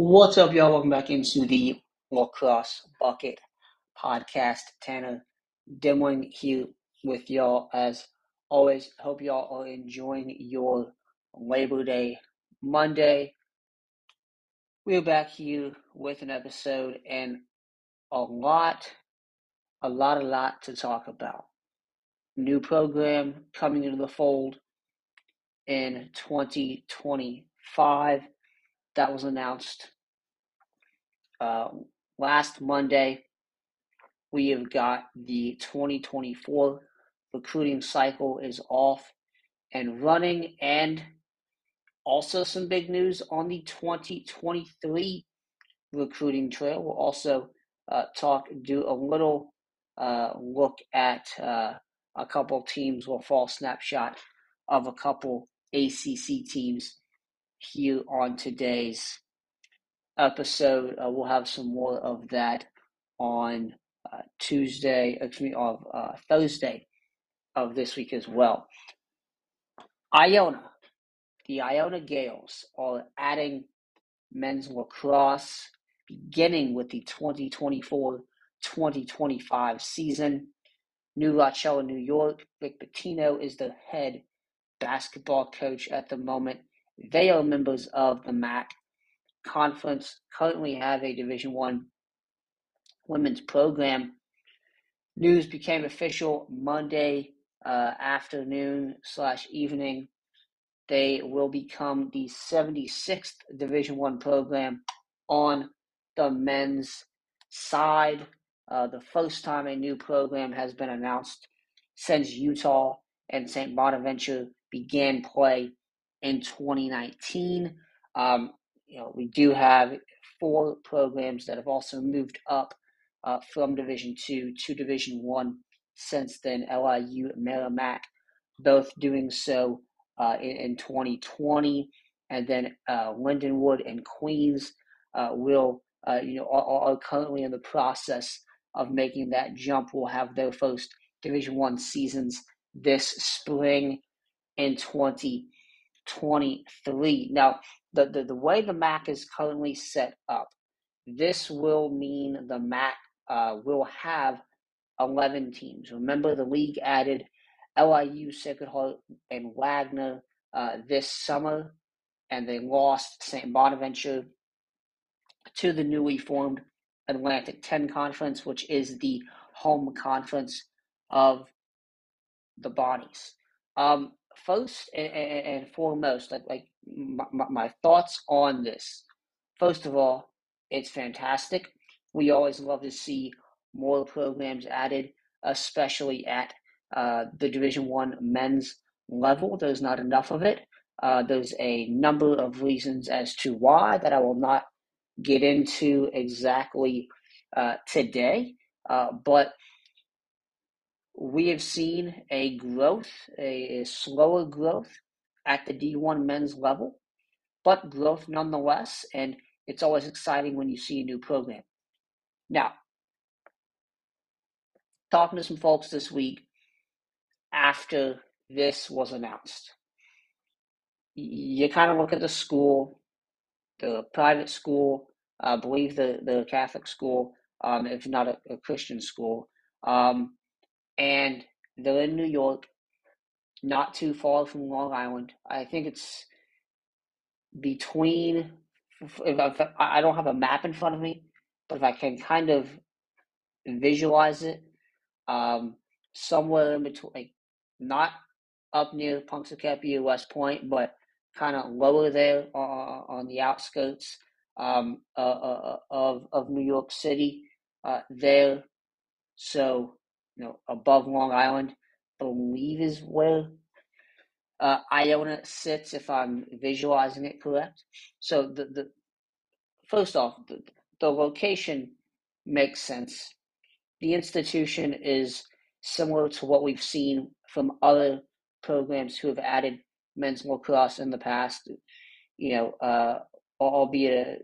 What's up, y'all? Welcome back into the Lacrosse Bucket podcast. Tanner Dimling here with y'all as always. Hope y'all are enjoying your Labor Day Monday. We're back here with an episode and a lot, a lot, a lot to talk about. New program coming into the fold in 2025 that was announced uh, last Monday. We have got the 2024 recruiting cycle is off and running, and also some big news on the 2023 recruiting trail. We'll also uh, talk, do a little uh, look at uh, a couple teams. We'll fall snapshot of a couple ACC teams here on today's episode. Uh, we'll have some more of that on uh, Tuesday, excuse me, of uh, Thursday of this week as well. Iona, the Iona Gaels are adding men's lacrosse beginning with the 2024-2025 season. New Rochelle, New York. Rick Pitino is the head basketball coach at the moment. They are members of the MAAC conference, currently have a Division One women's program. News became official Monday uh, afternoon slash evening. They will become the 76th Division One program on the men's side. Uh, the first time a new program has been announced since Utah and St. Bonaventure began play in 2019. Um, you know, we do have four programs that have also moved up uh, from Division Two to Division One since then. LIU, Merrimack, both doing so uh, in, in 2020, and then uh, Lindenwood and Queens uh, will, uh, you know, are, are currently in the process of making that jump. Will have their first Division One seasons this spring in 2023. Now, the, the, the way the MAAC is currently set up, this will mean the MAAC uh, will have 11 teams. Remember, the league added LIU, Sacred Heart, and Wagner uh, this summer, and they lost St. Bonaventure to the newly formed Atlantic 10 Conference, which is the home conference of the Bonnies. Um, first and, and, foremost, like, like my, my thoughts on this. First of all, it's fantastic. We always love to see more programs added, especially at uh, the Division One men's level. There's not enough of it. Uh, there's a number of reasons as to why that I will not get into exactly uh, today, uh, but we have seen a growth, a, slower growth at the D1 men's level, but growth nonetheless. And it's always exciting when you see a new program. Now, talking to some folks this week after this was announced, you kind of look at the school, the private school, I believe the, the Catholic school, um, if not a, a Christian school. Um, and they're in New York, not too far from Long Island. I think it's between. If I, I don't have a map in front of me, but if I can kind of visualize it, um, somewhere in between, like not up near Punxsutawney West Point, but kind of lower there uh, on the outskirts um, uh, uh, of of New York City. Uh, there, so you know, above Long Island, believe is where uh, Iona sits, if I'm visualizing it correct. So the the first off, the, the location makes sense. The institution is similar to what we've seen from other programs who have added men's lacrosse in the past. You know, uh, albeit a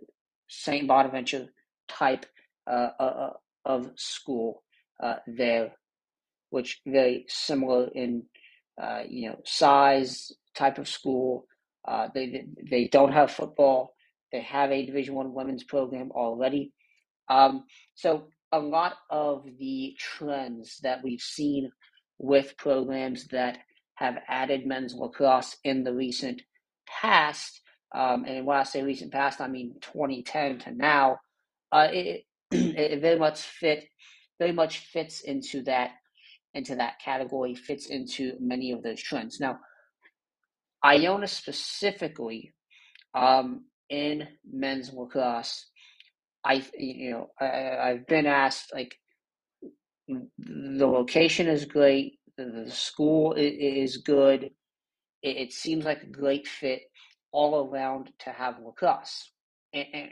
Saint Bonaventure type uh, uh, of school uh, there which very similar in uh, you know size, type of school. Uh, they they don't have football. They have a Division One women's program already. Um, so a lot of the trends that we've seen with programs that have added men's lacrosse in the recent past, um, and when I say recent past, I mean 2010 to now, uh, it, it very much fit, very much fits into that into that category, fits into many of those trends. Now, Iona specifically, um, in men's lacrosse, I you know I, I've been asked like the location is great, the, school is, good. It, it, seems like a great fit all around to have lacrosse, and, and,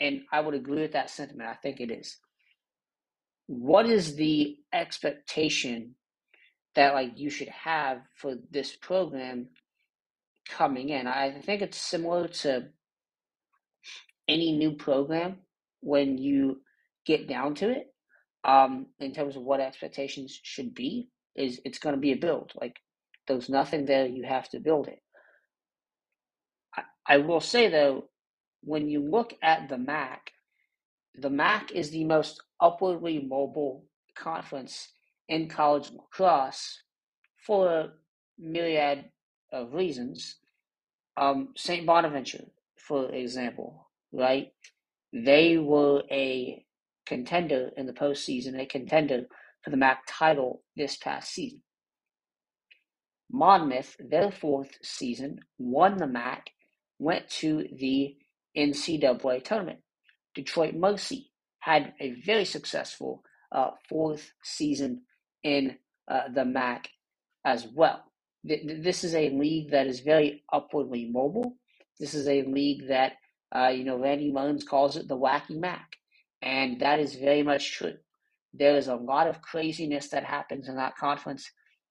and I would agree with that sentiment. I think it is. What is the expectation that like you should have for this program coming in? I think it's similar to any new program when you get down to it, um, in terms of what expectations should be, is it's going to be a build. Like there's nothing there, you have to build it. I, I will say though, when you look at the MAAC, the MAAC is the most upwardly mobile conference in college lacrosse for a myriad of reasons. Um, St. Bonaventure, for example, right? They were a contender in the postseason, a contender for the MAAC title this past season. Monmouth, their fourth season, won the MAC, went to the NCAA tournament. Detroit Mercy had a very successful uh, fourth season in uh, the MAAC as well. This is a league that is very upwardly mobile. This is a league that uh, you know, Randy Mullins calls it the wacky Mac. And that is very much true. There is a lot of craziness that happens in that conference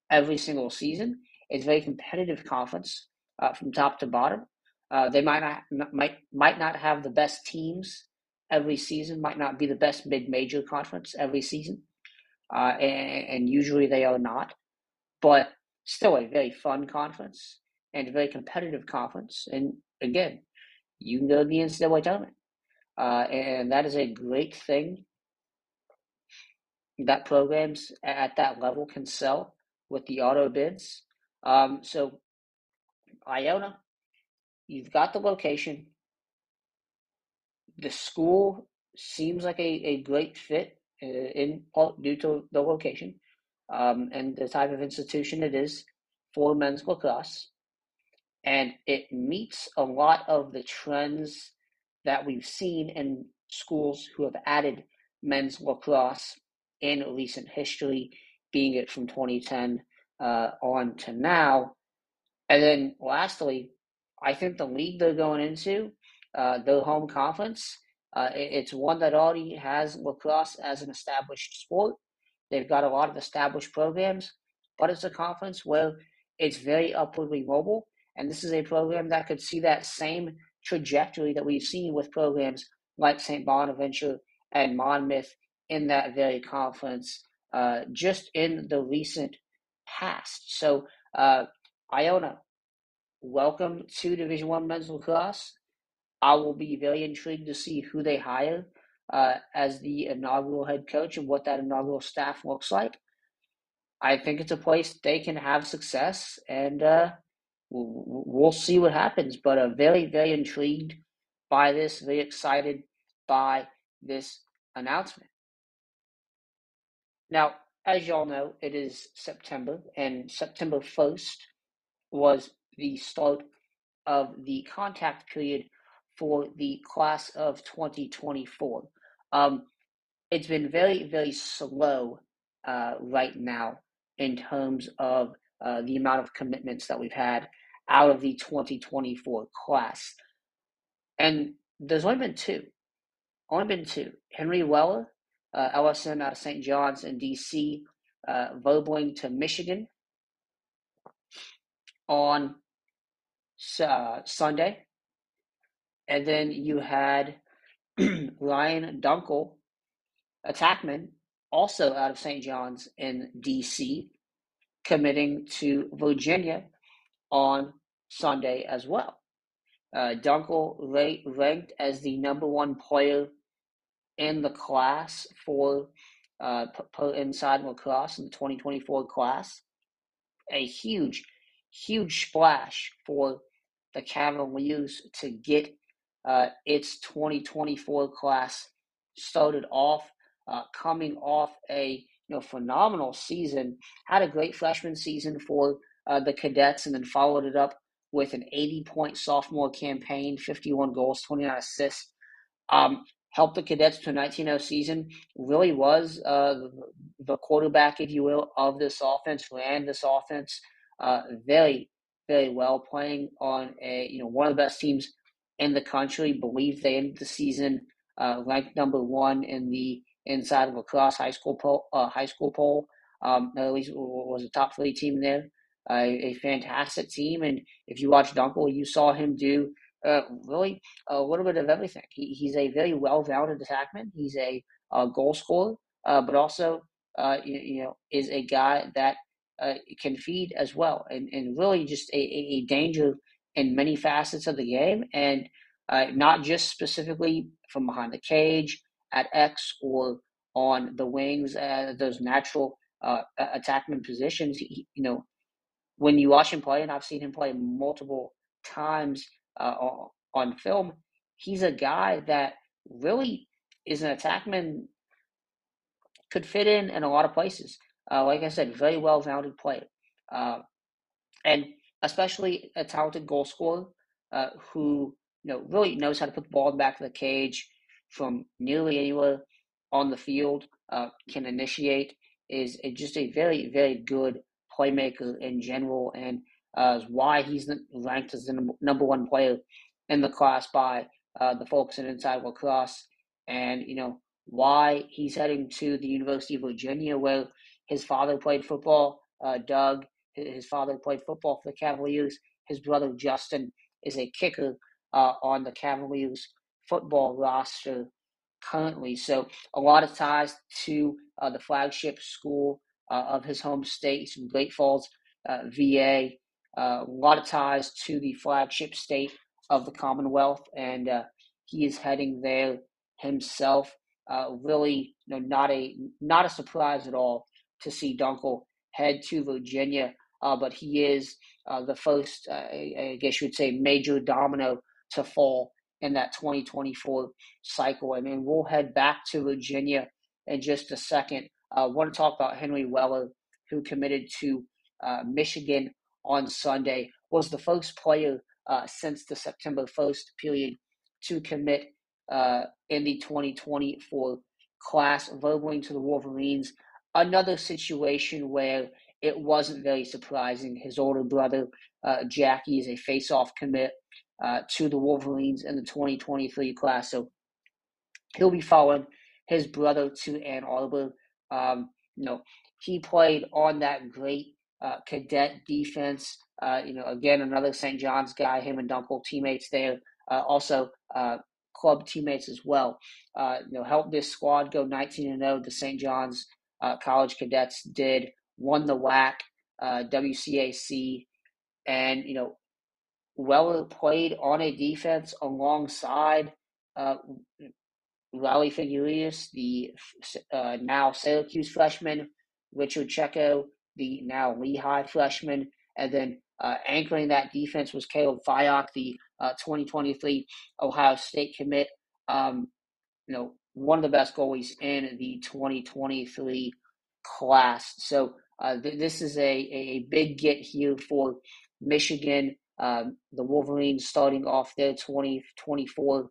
every single season. It's a very competitive conference uh, from top to bottom. Uh, they might not might might not have the best teams every season. Might not be the best mid major conference every season, uh, and, and, usually they are not. But still, a very fun conference and a very competitive conference. And again, you can go to the NCAA tournament. Uh, and that is a great thing that programs at that level can sell with the auto bids. Um, so, Iona, you've got the location. The school seems like a, a great fit uh, in due to the location um, and the type of institution it is for men's lacrosse and it meets a lot of the trends that we've seen in schools who have added men's lacrosse in recent history, being it from 2010 uh, on to now. And then lastly, I think the league they're going into, uh, their home conference, uh, it's one that already has lacrosse as an established sport. They've got a lot of established programs, but it's a conference where it's very upwardly mobile and this is a program that could see that same trajectory that we've seen with programs like St. Bonaventure and Monmouth in that very conference uh, just in the recent past. So, uh, Iona, welcome to Division One men's lacrosse. I will be very intrigued to see who they hire uh, as the inaugural head coach and what that inaugural staff looks like. I think it's a place they can have success, and uh, we'll see what happens. But I'm very, very intrigued by this, very excited by this announcement. Now, as y'all know, it is September, and September 1st was the start of the contact period for the class of 2024. Um, it's been very, very slow uh, right now in terms of uh, the amount of commitments that we've had out of the 2024 class. And there's only been two. Only been two. Henry Weller, uh, LSM out of St. John's in D.C., uh, Verbling to Michigan on uh, Sunday. And then you had Ryan Dunkel, attackman, also out of St. John's in D.C., committing to Virginia on Sunday as well. Uh, Dunkel ranked as the number one player in the class for uh, inside lacrosse in the 2024 class. A huge, huge splash for the Cavaliers to get uh, its 2024 class started off, uh, coming off a you know phenomenal season. Had a great freshman season for uh, the cadets, and then followed it up with an 80 point sophomore campaign, 51 goals, 29 assists. Um, helped the cadets to a 19-0 season. Really was uh, the quarterback, if you will, of this offense. Ran this offense uh, very, very well, playing on a you know one of the best teams in the country. Believe they ended the season uh, ranked number one in the inside of a lacrosse high school poll. Uh, high school poll. Um, at least was a top three team there. a fantastic team, and if you watch Dunkel, you saw him do uh, really a little bit of everything. He, he's a very well-rounded attackman. He's a, a goal scorer, uh, but also uh, you, you, know is a guy that uh, can feed as well, and, and really just a, a danger in many facets of the game, and uh, not just specifically from behind the cage at X or on the wings, uh, those natural uh, attackman positions. He, you know, when you watch him play, and I've seen him play multiple times uh, on film, he's a guy that really is an attackman, could fit in in a lot of places. Uh, like I said, very well rounded player. Uh, and especially a talented goal scorer uh, who you know really knows how to put the ball back of the cage from nearly anywhere on the field. Uh, can initiate is a, just a very very good playmaker in general, and uh, why he's ranked as the number one player in the class by uh, the folks in Inside Lacrosse, and you know why he's heading to the University of Virginia, where his father played football. Uh, Doug, his father played football for the Cavaliers. His brother Justin is a kicker uh, on the Cavaliers football roster currently. So a lot of ties to uh, the flagship school uh, of his home state, from Great Falls, uh, VA. Uh, a lot of ties to the flagship state of the Commonwealth, and uh, he is heading there himself. really, you know, not a not a surprise at all to see Dunkel head to Virginia, but he is the first, I, I guess you would say, major domino to fall in that 2024 cycle. I mean, we'll head back to Virginia in just a second. I uh, want to talk about Henry Weller, who committed to uh, Michigan on Sunday, was the first player uh, since the September 1st period to commit uh, in the 2024 class, verbally to the Wolverines. Another situation where it wasn't very surprising. His older brother, uh, Jackie, is a face-off commit uh, to the Wolverines in the 2023 class. So he'll be following his brother to Ann Arbor. Um, you know, he played on that great uh, cadet defense. Uh, you know, again, another St. John's guy, him and Dunkel teammates there. Uh, also, uh, club teammates as well. You know, helped this squad go 19 and 0. The St. John's College Cadets did won the WAC, WCAC, and you know well played on a defense alongside uh, Figueres, the uh, now Syracuse freshman, Richard Checo, the now Lehigh freshman, and then uh, anchoring that defense was Caleb Fyock, the uh, 2023 Ohio State commit. Um, you know, one of the best goalies in the 2023 class. So uh, th- this is a, a big get here for Michigan. Um, the Wolverines starting off their 2024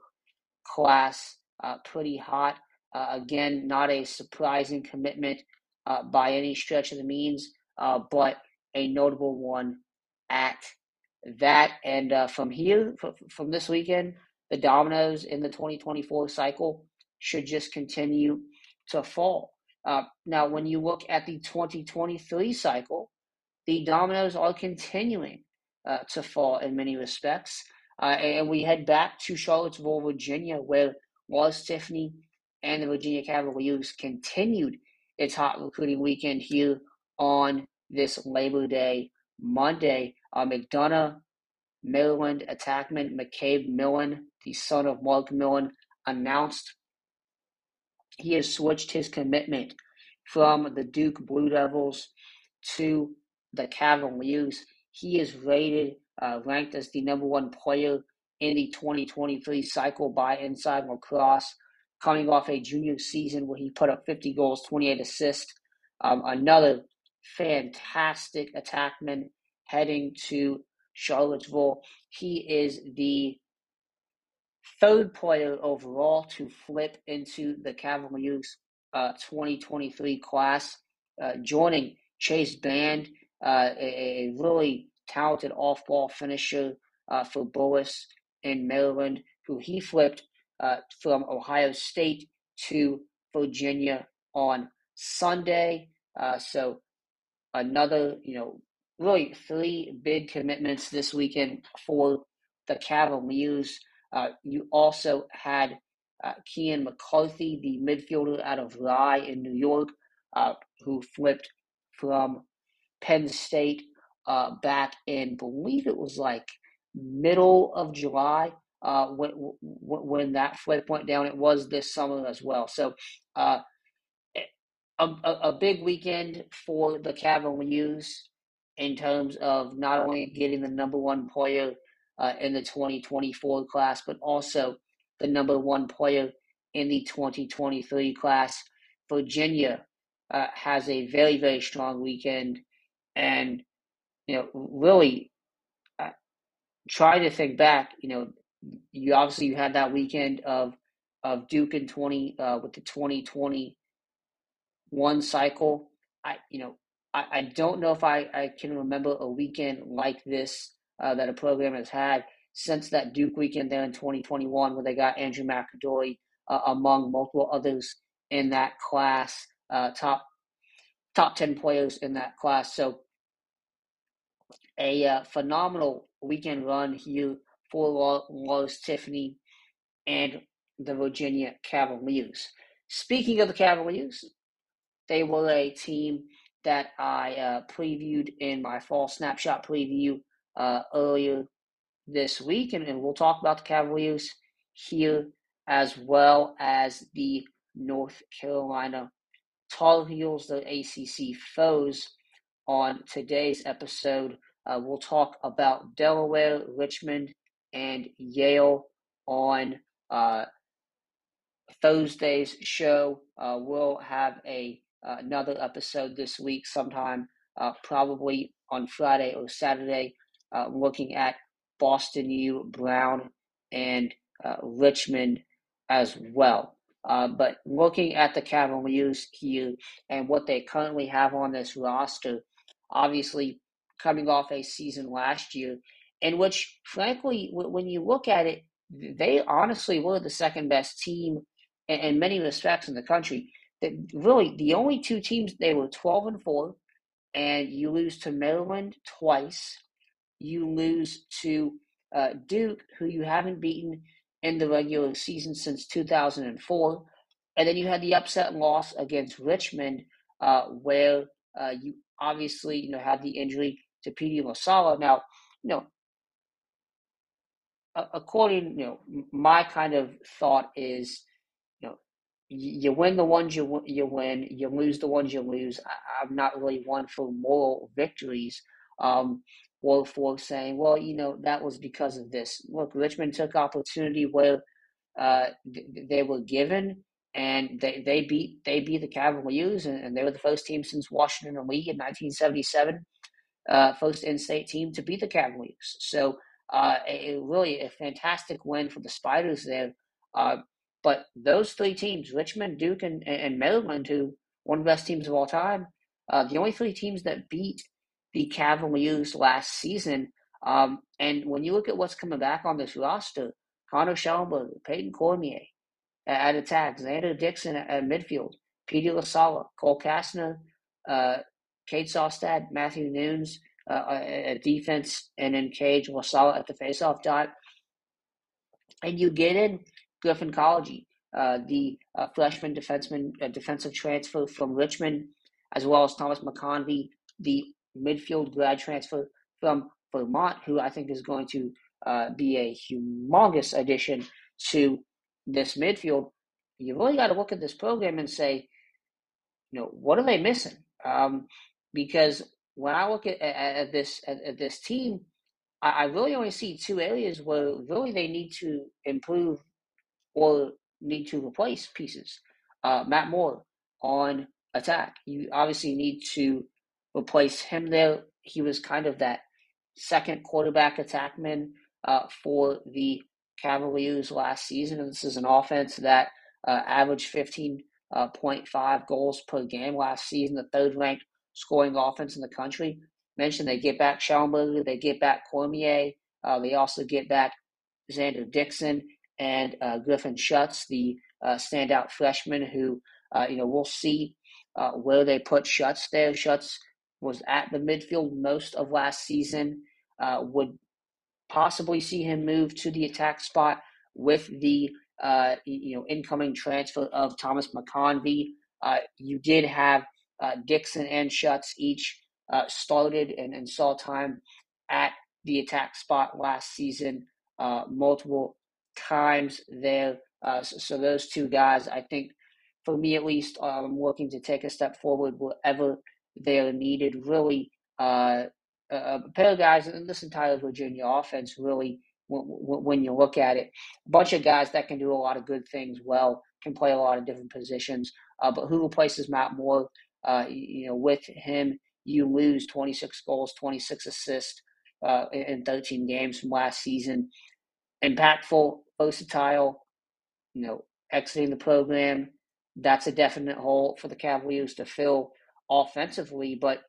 class uh, pretty hot. Uh, again, not a surprising commitment uh, by any stretch of the means, uh, but a notable one at that. And from here, from this weekend, the dominoes in the 2024 cycle should just continue to fall. Uh, now, when you look at the 2023 cycle, the dominoes are continuing uh, to fall in many respects. Uh, and we head back to Charlottesville, Virginia, where Lars Tiffany and the Virginia Cavaliers continued its hot recruiting weekend here on this Labor Day Monday. Uh, McDonough Maryland attackman McCabe Millen, the son of Matt Millen, announced he has switched his commitment from the Duke Blue Devils to the Cavaliers. He is rated, uh, ranked as the number one player in the 2023 cycle by Inside Lacrosse, coming off a junior season where he put up 50 goals, 28 assists. Um, another fantastic attackman heading to Charlottesville. He is the third player overall to flip into the Cavaliers uh, 2023 class, uh, joining Chase Band, uh, a, a, really talented off ball finisher uh, for Bullis in Maryland, who he flipped uh, from Ohio State to Virginia on Sunday. Uh, so another, you know, really three big commitments this weekend for the Cavaliers. Uh, you also had uh, Kian McCarthy, the midfielder out of Rye in New York, uh, who flipped from Penn State uh, back in, believe it was like middle of July uh, when, when that flip went down. It was this summer as well. So uh, a, a, big weekend for the Cavaliers in terms of not only getting the number one player uh, in the 2024 class, but also the number one player in the 2023 class. Virginia uh, has a very, very strong weekend. And, you know, really uh, try to think back, you know, you obviously you had that weekend of of Duke in 20 uh, with the 2021 cycle. I, you know, I, I don't know if I, I can remember a weekend like this uh, that a program has had since that Duke weekend there in 2021 where they got Andrew McAdorey uh, among multiple others in that class, uh, top top 10 players in that class. So a uh, phenomenal weekend run here for Lars Tiffany and the Virginia Cavaliers. Speaking of the Cavaliers, they were a team that I uh, previewed in my fall snapshot preview uh, earlier this week, and, and we'll talk about the Cavaliers here as well as the North Carolina Tar Heels, the ACC foes. On today's episode, uh, we'll talk about Delaware, Richmond, and Yale on uh, Thursday's show. Uh, we'll have a uh, another episode this week, sometime uh, probably on Friday or Saturday, uh, looking at Boston U, Brown, and uh, Richmond as well. Uh, but looking at the Cavaliers here and what they currently have on this roster, obviously coming off a season last year in which, frankly, when you look at it, they honestly were the second best team in many respects in the country. That really the only two teams they were twelve and four, and you lose to Maryland twice, you lose to uh, Duke, who you haven't beaten in the regular season since 2004. And then you had the upset loss against Richmond, uh, where uh, you obviously you know had the injury to Petey LaSalla. Now, you know, according you know my kind of thought is, you know, you win the ones you you win, you lose the ones you lose. I, am not really one for moral victories. Um, or Wolf saying, well, you know, that was because of this. Look, Richmond took opportunity where uh, they were given, and they, they beat they beat the Cavaliers, and, and they were the first team since Washington and Lee in 1977, uh, first in-state team to beat the Cavaliers. So, uh, a, really a fantastic win for the Spiders there. Uh, but those three teams, Richmond, Duke, and, and Maryland, who one of the best teams of all time, uh, the only three teams that beat the Cavaliers last season. Um, and when you look at what's coming back on this roster, Connor Shellenberger, Peyton Cormier at, attack, Xander Dixon at, at midfield, Petey LaSalla, Cole Kastner, uh, Cade Saustad, Matthew Nunes uh, at defense, and then Cage LaSalla at the faceoff dot. And you get in Griffin Collegy, uh, the uh, freshman defenseman, uh, defensive transfer from Richmond, as well as Thomas McConvey, the midfield grad transfer from Vermont, who I think is going to uh, be a humongous addition to this midfield. You really got to look at this program and say, you know, what are they missing? Um, because when I look at, at, at this at, at, this team, I, I really only see two areas where really they need to improve or need to replace pieces. Uh, Matt Moore on attack. You obviously need to replace him there. He was kind of that second quarterback attackman uh, for the Cavaliers last season. And this is an offense that uh, averaged 15.5 uh, goals per game last season, the third ranked scoring offense in the country. Mentioned they get back Shellenberger, they get back Cormier, uh, they also get back Xander Dixon and uh, Griffin Schutz, the uh, standout freshman who, you know, we'll see where they put Schutz there. Schutz was at the midfield most of last season. Uh, would possibly see him move to the attack spot with the uh, you know incoming transfer of Thomas McConvey. Uh, you did have uh, Dixon and Schutz each uh, started and, and, saw time at the attack spot last season uh, multiple times there. So, so, those two guys, I think, for me at least, I'm looking to take a step forward wherever they're needed. Really, uh, a pair of guys in this entire Virginia offense really, when you look at it, a bunch of guys that can do a lot of good things well, can play a lot of different positions. Uh, but who replaces Matt Moore? Uh, you know, with him, you lose 26 goals, 26 assists uh, in 13 games from last season. Impactful, versatile, you know, exiting the program. That's a definite hole for the Cavaliers to fill offensively. But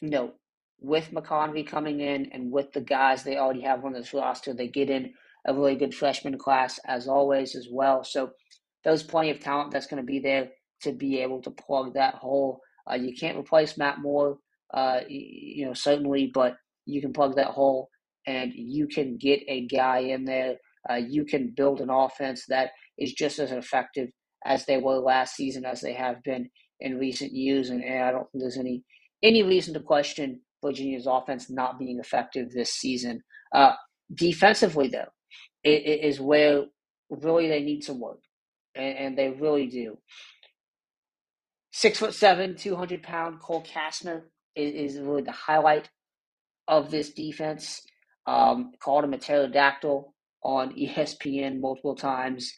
you know, with McConvey coming in and with the guys they already have on this roster, they get in a really good freshman class as always as well. So there's plenty of talent that's going to be there to be able to plug that hole. Uh, you can't replace Matt Moore, uh, you know, certainly, but you can plug that hole and you can get a guy in there. Uh, you can build an offense that is just as effective as they were last season as they have been in recent years. And, I don't think there's any any reason to question Virginia's offense not being effective this season. Uh, defensively, though, it, it is where really they need some work, and, and they really do. Six foot seven, two hundred pound Cole Kastner is, is really the highlight of this defense. Um, called him a pterodactyl on ESPN multiple times.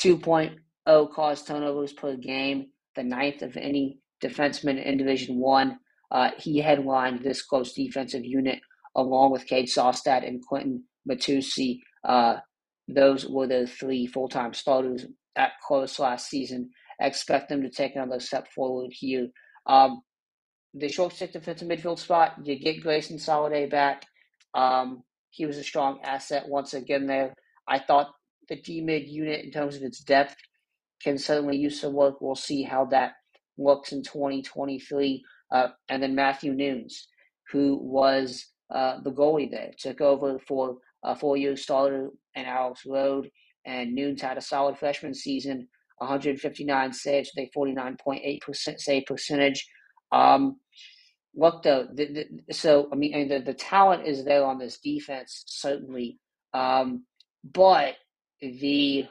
2.0 caused turnovers per game, the ninth of any defenseman in Division One. Uh, he headlined this close defensive unit along with Cade Saustad and Quentin Matsui. Uh, those were the three full time starters at close last season. I expect them to take another step forward here. Um, the short stick defensive midfield spot, you get Grayson Soliday back. Um, he was a strong asset once again there. I thought the D mid unit, in terms of its depth, can certainly use some work. We'll see how that looks in 2023. Uh, and then Matthew Nunes, who was uh, the goalie there, took over for a four year starter and Alex Rode. And Nunes had a solid freshman season, 159 saves with a 49.8% save percentage. Um, look, though, the, the, so I mean, the, the talent is there on this defense, certainly. Um, but the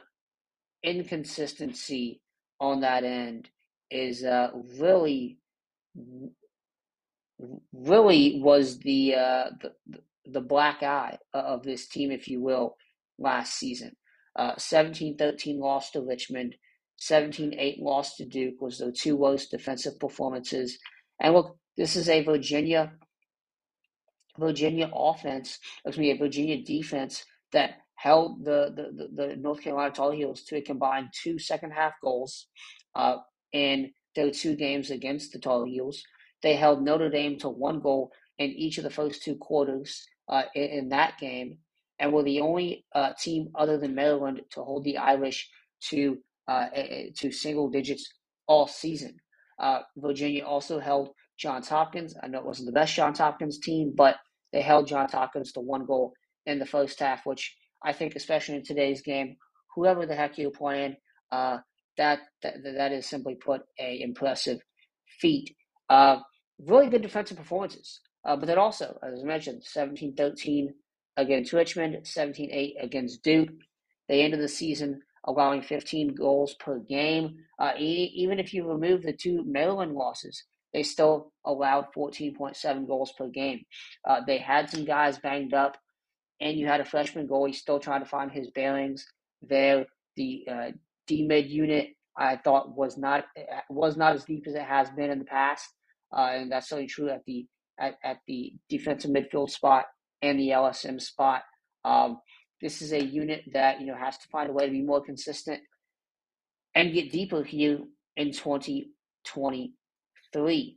inconsistency on that end is uh, really really was the, uh, the the black eye of this team, if you will, last season. Uh, 17-13 loss to Richmond, 17-8 loss to Duke was the two worst defensive performances. And look, this is a Virginia Virginia offense, excuse me, a Virginia defense that held the, the, the, North Carolina Tar Heels to a combined two second half goals uh, in their two games against the Tar Heels. They held Notre Dame to one goal in each of the first two quarters uh, in, in, that game, and were the only uh, team other than Maryland to hold the Irish to uh, to single digits all season. Uh, Virginia also held Johns Hopkins. I know it wasn't the best Johns Hopkins team, but they held Johns Hopkins to one goal in the first half, which I think, especially in today's game, whoever the heck you're playing, uh, that, that that is simply put a impressive feat. Uh, really good defensive performances Uh, but then also, as I mentioned, 17 13 against Richmond, 17 8 against Duke. They ended the season allowing 15 goals per game. Uh, e- even if you remove the two Maryland losses, they still allowed 14.7 goals per game. Uh, they had some guys banged up, and you had a freshman goalie still trying to find his bearings there. The uh, D mid unit I thought was not was not as deep as it has been in the past, uh, and that's certainly true at the at, at the defensive midfield spot and the LSM spot. Um, this is a unit that you know has to find a way to be more consistent and get deeper here in 2023.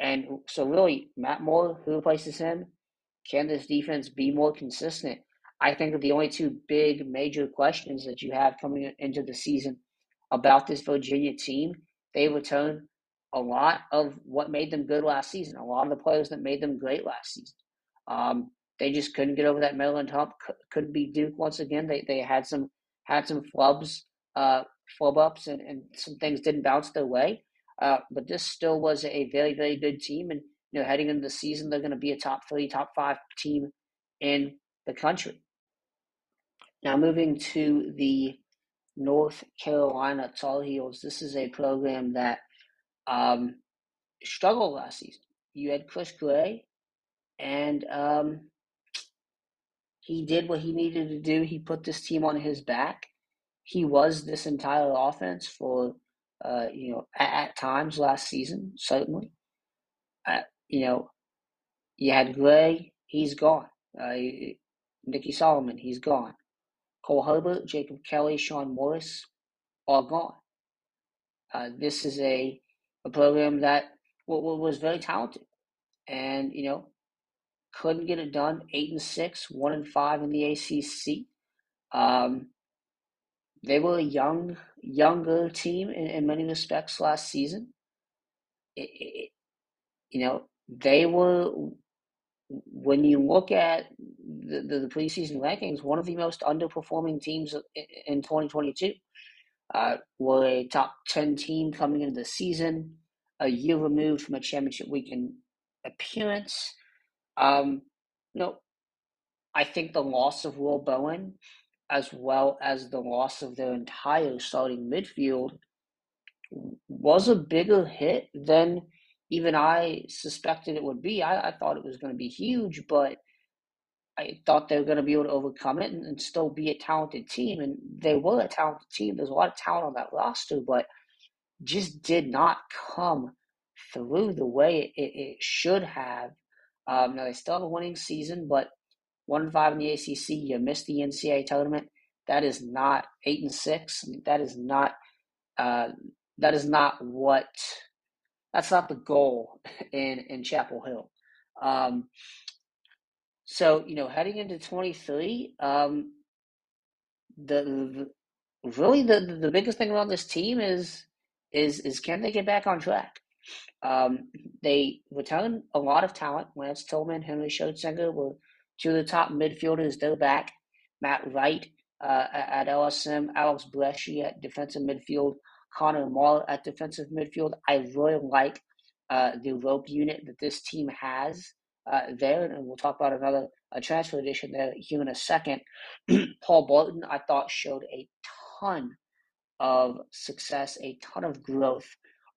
And so, really, Matt Moore, who replaces him, can this defense be more consistent? I think the only two big major questions that you have coming into the season about this Virginia team, they return a lot of what made them good last season, a lot of the players that made them great last season. Um, they just couldn't get over that Maryland hump. Couldn't be Duke once again. They they had some had some flubs, uh, flub ups, and, and some things didn't bounce their way. Uh, but this still was a very very good team, and you know heading into the season, they're going to be a top three, top five team in the country. Now moving to the North Carolina Tar Heels. This is a program that um, struggled last season. You had Chris Gray, and um, he did what he needed to do. He put this team on his back. He was this entire offense for, uh, you know, at, at, times last season, certainly. Uh, you know, you had Gray, he's gone. Uh, Nicky Solomon, he's gone. Cole Herbert, Jacob Kelly, Sean Morris, all gone. Uh, this is a, a program that was very talented, and you know couldn't get it done. Eight and six, one and five in the ACC. Um, they were a young, younger team in, in many respects last season. It, it, you know, they were when you look at the, the, the, preseason rankings, one of the most underperforming teams in 2022. Uh, were a top 10 team coming into the season, a year removed from a championship weekend appearance. Um, know, I think the loss of Will Bowen, as well as the loss of their entire starting midfield, was a bigger hit than even I suspected it would be. I, I thought it was going to be huge, but I thought they were going to be able to overcome it and, and, still be a talented team. And they were a talented team. There's a lot of talent on that roster, but just did not come through the way it, it should have. Um, now they still have a winning season, but one and five in the ACC. You missed the NCAA tournament. That is not eight and six. That is not. Uh, that is not what that's not the goal in in Chapel Hill. Um, so you know, heading into twenty three, um, the, the really the the biggest thing around this team is is is can they get back on track? Um, they return a lot of talent. Lance Tillman, Henry Schertzinger were two of the top midfielders. They're back. Matt Wright uh, at LSM, Alex Bresci at defensive midfield, Connor Moore at defensive midfield. I really like uh, the rope unit that this team has uh, there, and we'll talk about another transfer addition there here in a second. Paul Bolton, I thought, showed a ton of success, a ton of growth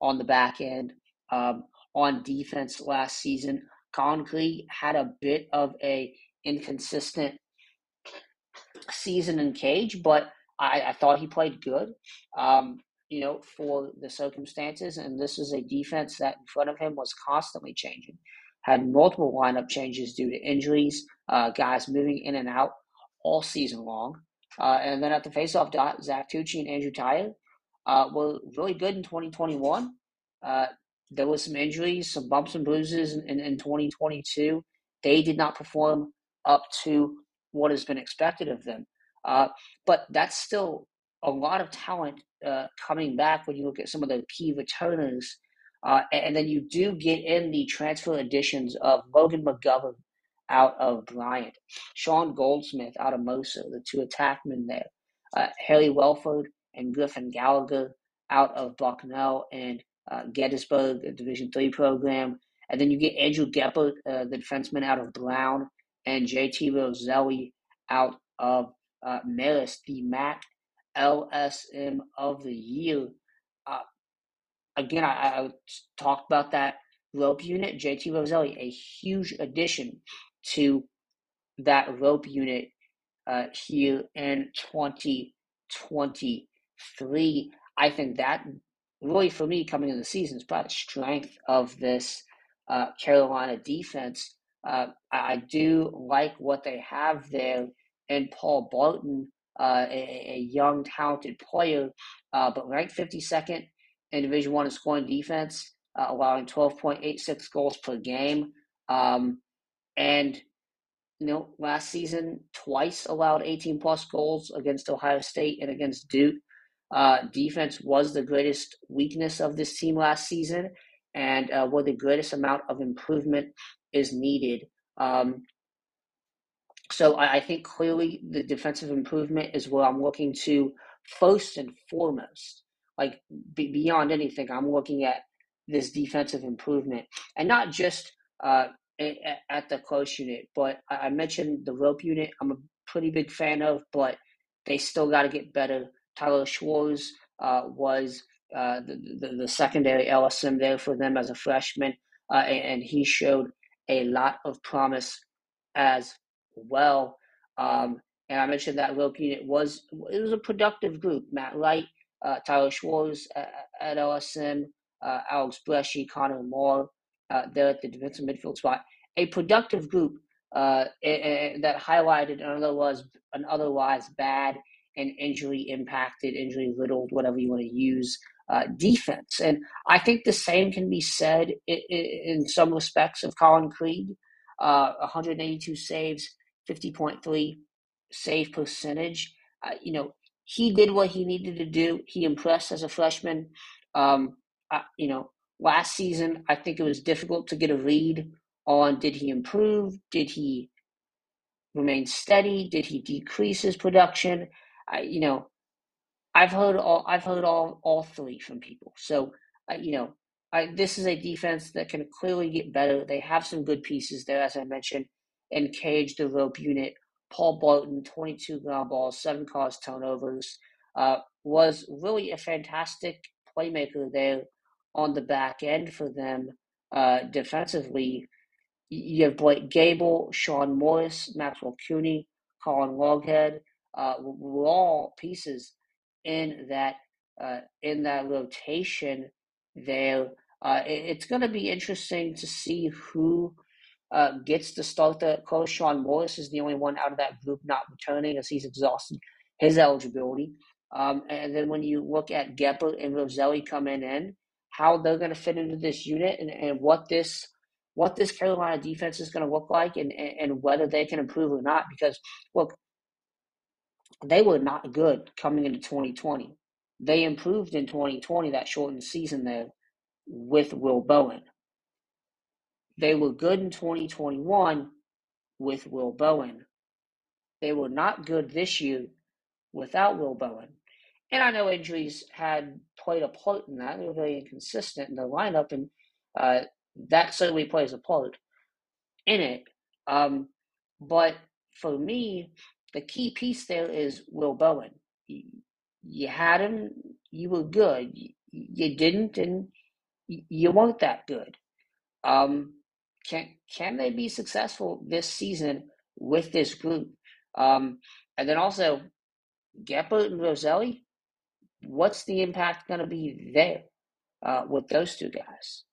on the back end um, on defense last season. Collin Krieg had a bit of a inconsistent season in cage, but I, I thought he played good. Um, you know, for the circumstances. And this is a defense that in front of him was constantly changing, had multiple lineup changes due to injuries, uh, guys moving in and out all season long. Uh, and then at the faceoff dot, Zach Tucci and Andrew Tyler uh, were really good in 2021. Uh, there was some injuries, some bumps and bruises in, in, in 2022. They did not perform up to what has been expected of them. Uh, but that's still a lot of talent uh, coming back when you look at some of the key returners. Uh, and then you do get in the transfer additions of Logan McGovern out of Bryant, Sean Goldsmith out of Mercer, the two attackmen there, uh, Harry Welford and Griffin Gallagher out of Bucknell and uh, Gettysburg, Division three program, And then you get Andrew Gepper, uh, the defenseman out of Brown, and JT Roselli out of uh, the MAAC LSM of the year. Uh, again, I, I talked about that rope unit. JT Roselli, a huge addition to that rope unit uh, here in 2023. I think that really, for me, coming in the season is probably the strength of this uh, Carolina defense. Uh, I do like what they have there in Paul Barton, uh, a, a, young, talented player, uh, but ranked 52nd in Division One in scoring defense, uh, allowing 12.86 goals per game. Um, and you know, last season twice allowed 18 plus goals against Ohio State and against Duke. Uh, defense was the greatest weakness of this team last season, and uh, where the greatest amount of improvement is needed. Um, so I, I, think clearly the defensive improvement is what I'm looking to first and foremost. Like be, beyond anything, I'm looking at this defensive improvement, and not just uh, at, at the close unit. But I mentioned the rope unit. I'm a pretty big fan of, but they still got to get better. Tyler Schwartz uh, was uh, the, the, the secondary LSM there for them as a freshman, uh, and, and, he showed a lot of promise as well. Um, and I mentioned that rope unit was it was a productive group. Matt Wright, uh, Tyler Schwartz at, at LSM, uh, Alex Bresci, Connor Moore, uh, there at the defensive midfield spot. A productive group uh, that highlighted an otherwise, an otherwise bad and injury impacted, injury riddled, whatever you want to use, uh, defense. And I think the same can be said in, in some respects of Collin Krieg, Uh, 182 saves, 50.3 save percentage. Uh, you know, he did what he needed to do. He impressed as a freshman. Um, you know, last season, I think it was difficult to get a read on did he improve? Did he remain steady? Did he decrease his production? I, you know, I've heard all I've heard all all three from people. So, I, you know, I, this is a defense that can clearly get better. They have some good pieces there, as I mentioned, and Cage, the rope unit. Paul Barton, 22 ground balls, seven caused turnovers, uh, was really a fantastic playmaker there on the back end for them uh, defensively. You have Blake Gable, Sean Morris, Maxwell Cooney, Colin Loghead, uh, were all pieces in that uh, in that rotation there. Uh, it, it's going to be interesting to see who uh, gets the coach. Sean Morris is the only one out of that group not returning as he's exhausted his eligibility. Um, and then when you look at Gepper and Roselli coming in, how they're going to fit into this unit and, and what this what this Carolina defense is going to look like and, and whether they can improve or not. Because look, they were not good coming into 2020. They improved in 2020, that shortened season there, with Will Bowen. They were good in 2021 with Will Bowen. They were not good this year without Will Bowen. And I know injuries had played a part in that. They were very inconsistent in the lineup, and uh, that certainly plays a part in it. Um, but for me, the key piece there is Will Bowen. You, had him, you were good. You, you didn't, and you weren't that good. Um, can can they be successful this season with this group? Um, and then also, Gepper and Roselli, what's the impact going to be there uh, with those two guys?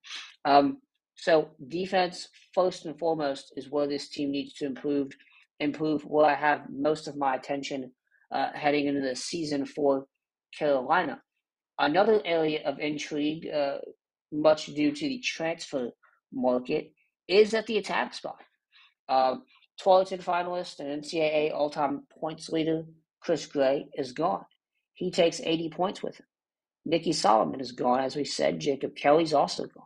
Um, so defense, first and foremost, is where this team needs to improve. Improve where I have most of my attention uh, heading into the season for Carolina. Another area of intrigue, uh, much due to the transfer market, is at the attack spot. Uh, Tewaaraton finalist and NCAA all-time points leader Chris Gray is gone. He takes 80 points with him. Nicky Solomon is gone, as we said. Jacob Kelly's also gone.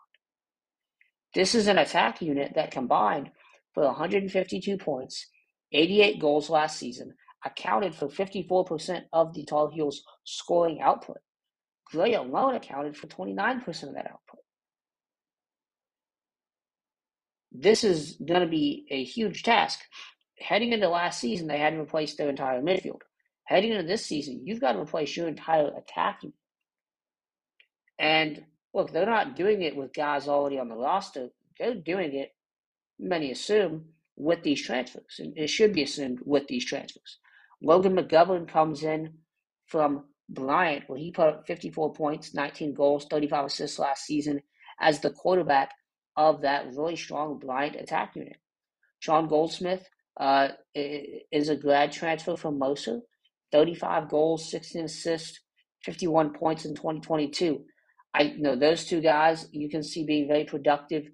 This is an attack unit that combined for 152 points, 88 goals last season, accounted for 54% of the Tar Heels' scoring output. Gray alone accounted for 29% of that output. This is going to be a huge task. Heading into last season, they hadn't replaced their entire midfield. Heading into this season, you've got to replace your entire attacking. And look, they're not doing it with guys already on the roster. They're doing it, many assume, with these transfers. And it should be assumed with these transfers. Logan McGovern comes in from Bryant, where he put up 54 points, 19 goals, 35 assists last season as the quarterback of that really strong Bryant attack unit. Sean Goldsmith uh, is a grad transfer from Mercer, 35 goals, 16 assists, 51 points in 2022. I you know those two guys you can see being very productive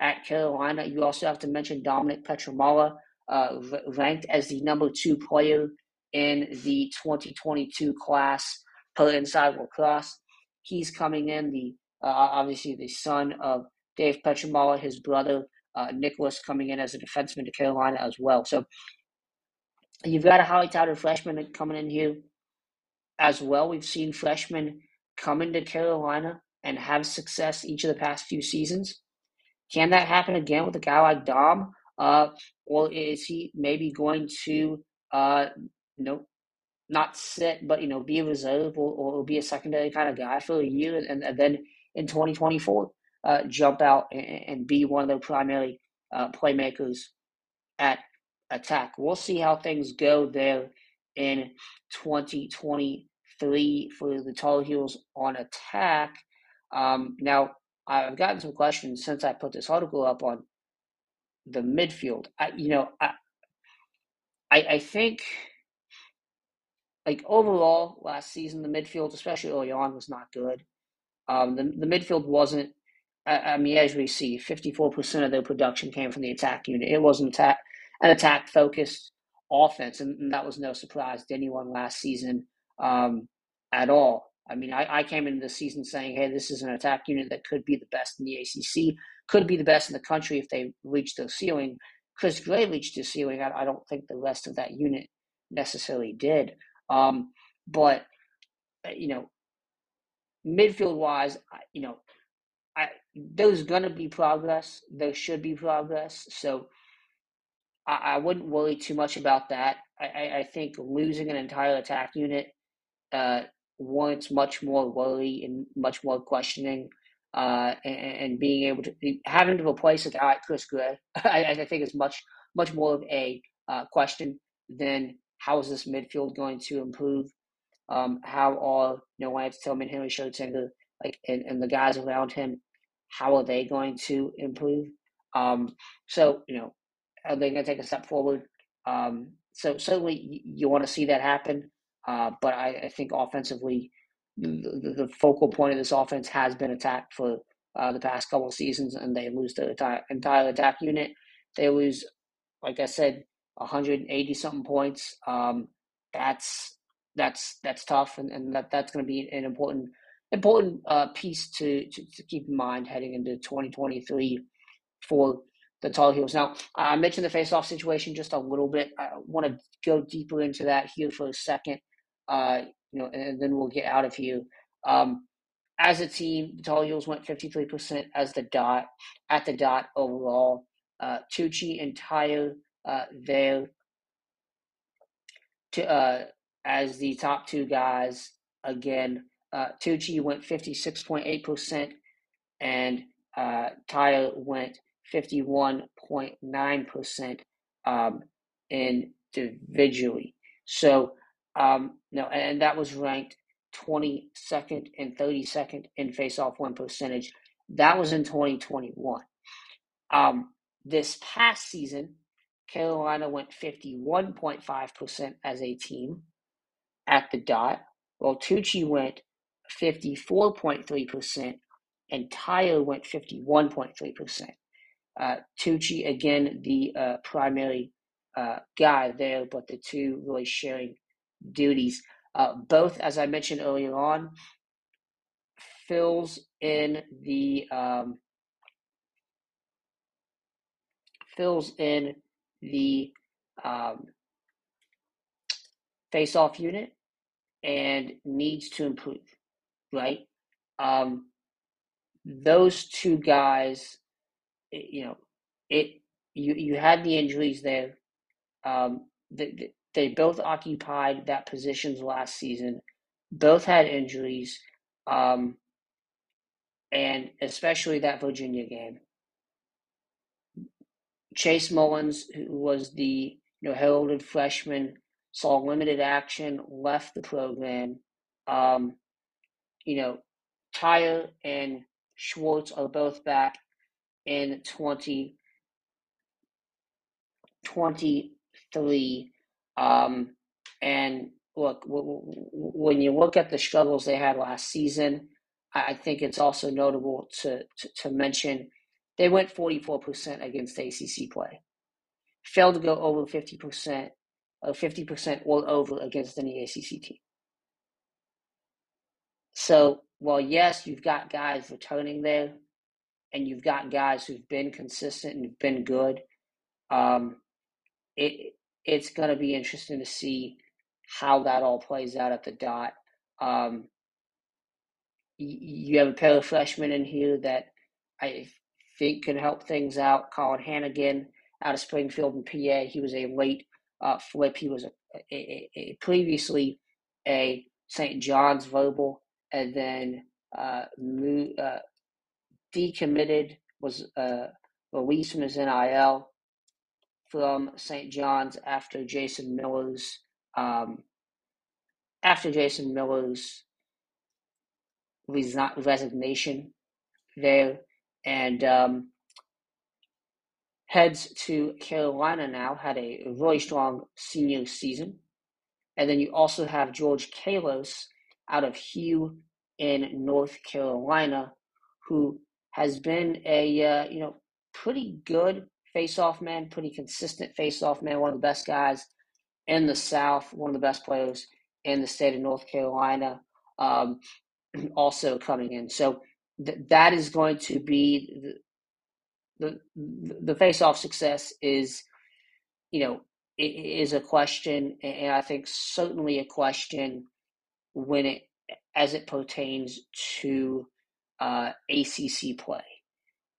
at Carolina. You also have to mention Dominic Pietramala, uh, ranked as the number two player in the 2022 class per Inside Lacrosse. He's coming in, the uh, obviously the son of Dave Pietramala, his brother uh, Nicholas coming in as a defenseman to Carolina as well. So you've got a highly touted freshman coming in here as well. We've seen freshmen come into Carolina and have success each of the past few seasons. Can that happen again with a guy like Dom? Uh, or is he maybe going to uh, not sit, but you know, be a reserve or, or be a secondary kind of guy for a year, and, and then in 2024, uh, jump out and, and, be one of the primary uh, playmakers at attack. We'll see how things go there in 2023 for the Tar Heels on attack. Um, now, I've gotten some questions since I put this article up on the midfield. I, you know, I, I, I think like overall last season, the midfield, especially early on, was not good. Um, the the midfield wasn't. I, mean, as we see, fifty four percent of their production came from the attack unit. It wasn't attack an attack focused offense, and, that was no surprise to anyone last season um, at all. I mean, I, I came into the season saying, "Hey, this is an attack unit that could be the best in the ACC, could be the best in the country if they reach the ceiling." Chris Gray reached the ceiling. I, I don't think the rest of that unit necessarily did. Um, but uh, you know, midfield wise, you know, there's gonna be progress. There should be progress. So I, I wouldn't worry too much about that. I, I, think losing an entire attack unit uh, warrants much more worry and much more questioning. Uh, and, and, being able to having to replace it, guy Chris Gray, I, I think is much much more of a uh, question than how is this midfield going to improve? Um, how are you know Lance Tillman, Henry Schertzinger, like and, and the guys around him, how are they going to improve? Um, so you know, are they going to take a step forward? Um, so certainly you, you want to see that happen, uh, but I, I, think offensively, the, the, focal point of this offense has been attacked for uh, the past couple of seasons, and they lose their entire, entire attack unit. They lose, like I said, 180 something points. Um, that's that's that's tough, and, and that that's going to be an important important uh, piece to, to, to keep in mind heading into 2023 for the Tar Heels. Now, I mentioned the face-off situation just a little bit. I want to go deeper into that here for a second, uh, you know, and then we'll get out of here. Um, as a team, the Tar Heels went 53% as the dot at the dot overall. Uh, Tucci and Tyre uh, there to uh, as the top two guys. Again, uh, Tucci went 56.8%, and uh, Tyre went 51.9% um, individually. So, um, no, and that was ranked 22nd and 32nd in face-off win percentage. That was in 2021. Um, this past season, Carolina went 51.5% as a team at the dot, while Tucci went 54.3% and Tyre went 51.3%. Uh, Tucci, again, the uh, primary uh, guy there, but the two really sharing duties. Uh, both, as I mentioned earlier on, fills in the um, fills in the um, face-off unit and needs to improve, right? Um, those two guys, you know, it you you had the injuries there. Um, they, they both occupied that positions last season. Both had injuries, um, and especially that Virginia game. Chase Mullins, who was the you know heralded freshman, saw limited action, left the program. Um, you know, Tyre and Schwartz are both back in 2023. Um, and look, when you look at the struggles they had last season, I think it's also notable to, to, to mention they went 44% against ACC play, failed to go over 50%, or 50% or over against any ACC team. So, while yes, you've got guys returning there, and you've got guys who've been consistent and been good, um, it it's going to be interesting to see how that all plays out at the dot. Um, you have a pair of freshmen in here that I think can help things out. Colin Hannigan out of Springfield and PA. He was a late uh, flip. He was a, a, a previously a St. John's verbal, and then uh, uh, decommitted was uh, released from his NIL from St. John's after Jason Miller's um, after Jason Miller's resignation there, and um, heads to Carolina now. Had a really strong senior season, and then you also have George Kalos out of Hugh in North Carolina, who has been a uh, you know pretty good face-off man, pretty consistent face-off man, one of the best guys in the South, one of the best players in the state of North Carolina, um, also coming in. So th- that is going to be the the, the face-off success is, you know, is a question, and I think certainly a question when it as it pertains to uh, ACC play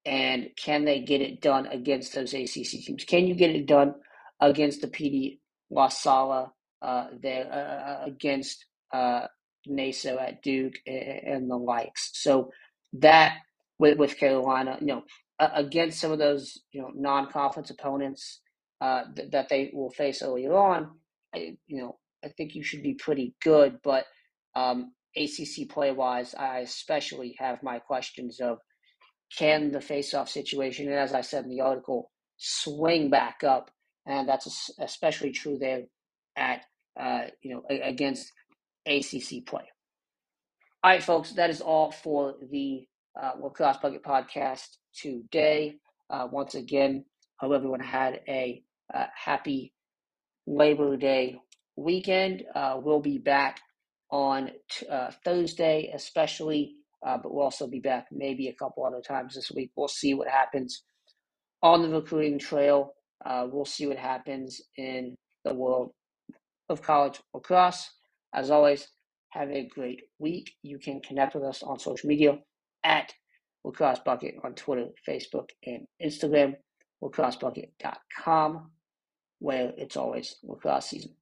and can they get it done against those ACC teams? Can you get it done against the PD La Salle uh, there uh, uh, against uh, Naso at Duke and, and, the likes? So that with, with Carolina, you know, against some of those you know non-conference opponents uh, th- that they will face earlier on, I, you know, I think you should be pretty good. But um, ACC play wise, I especially have my questions of can the face-off situation, and as I said in the article, swing back up, and that's especially true there at uh, you know against ACC play. All right, folks, that is all for the uh, Lacrosse Bucket podcast today. Uh, once again, I hope everyone had a uh, happy Labor Day weekend. Uh, we'll be back on uh, Thursday, especially uh, but we'll also be back maybe a couple other times this week. We'll see what happens on the recruiting trail. Uh, we'll see what happens in the world of college lacrosse. As always, have a great week. You can connect with us on social media at Lacrosse Bucket on Twitter, Facebook, and Instagram. LacrosseBucket.com, where it's always lacrosse season.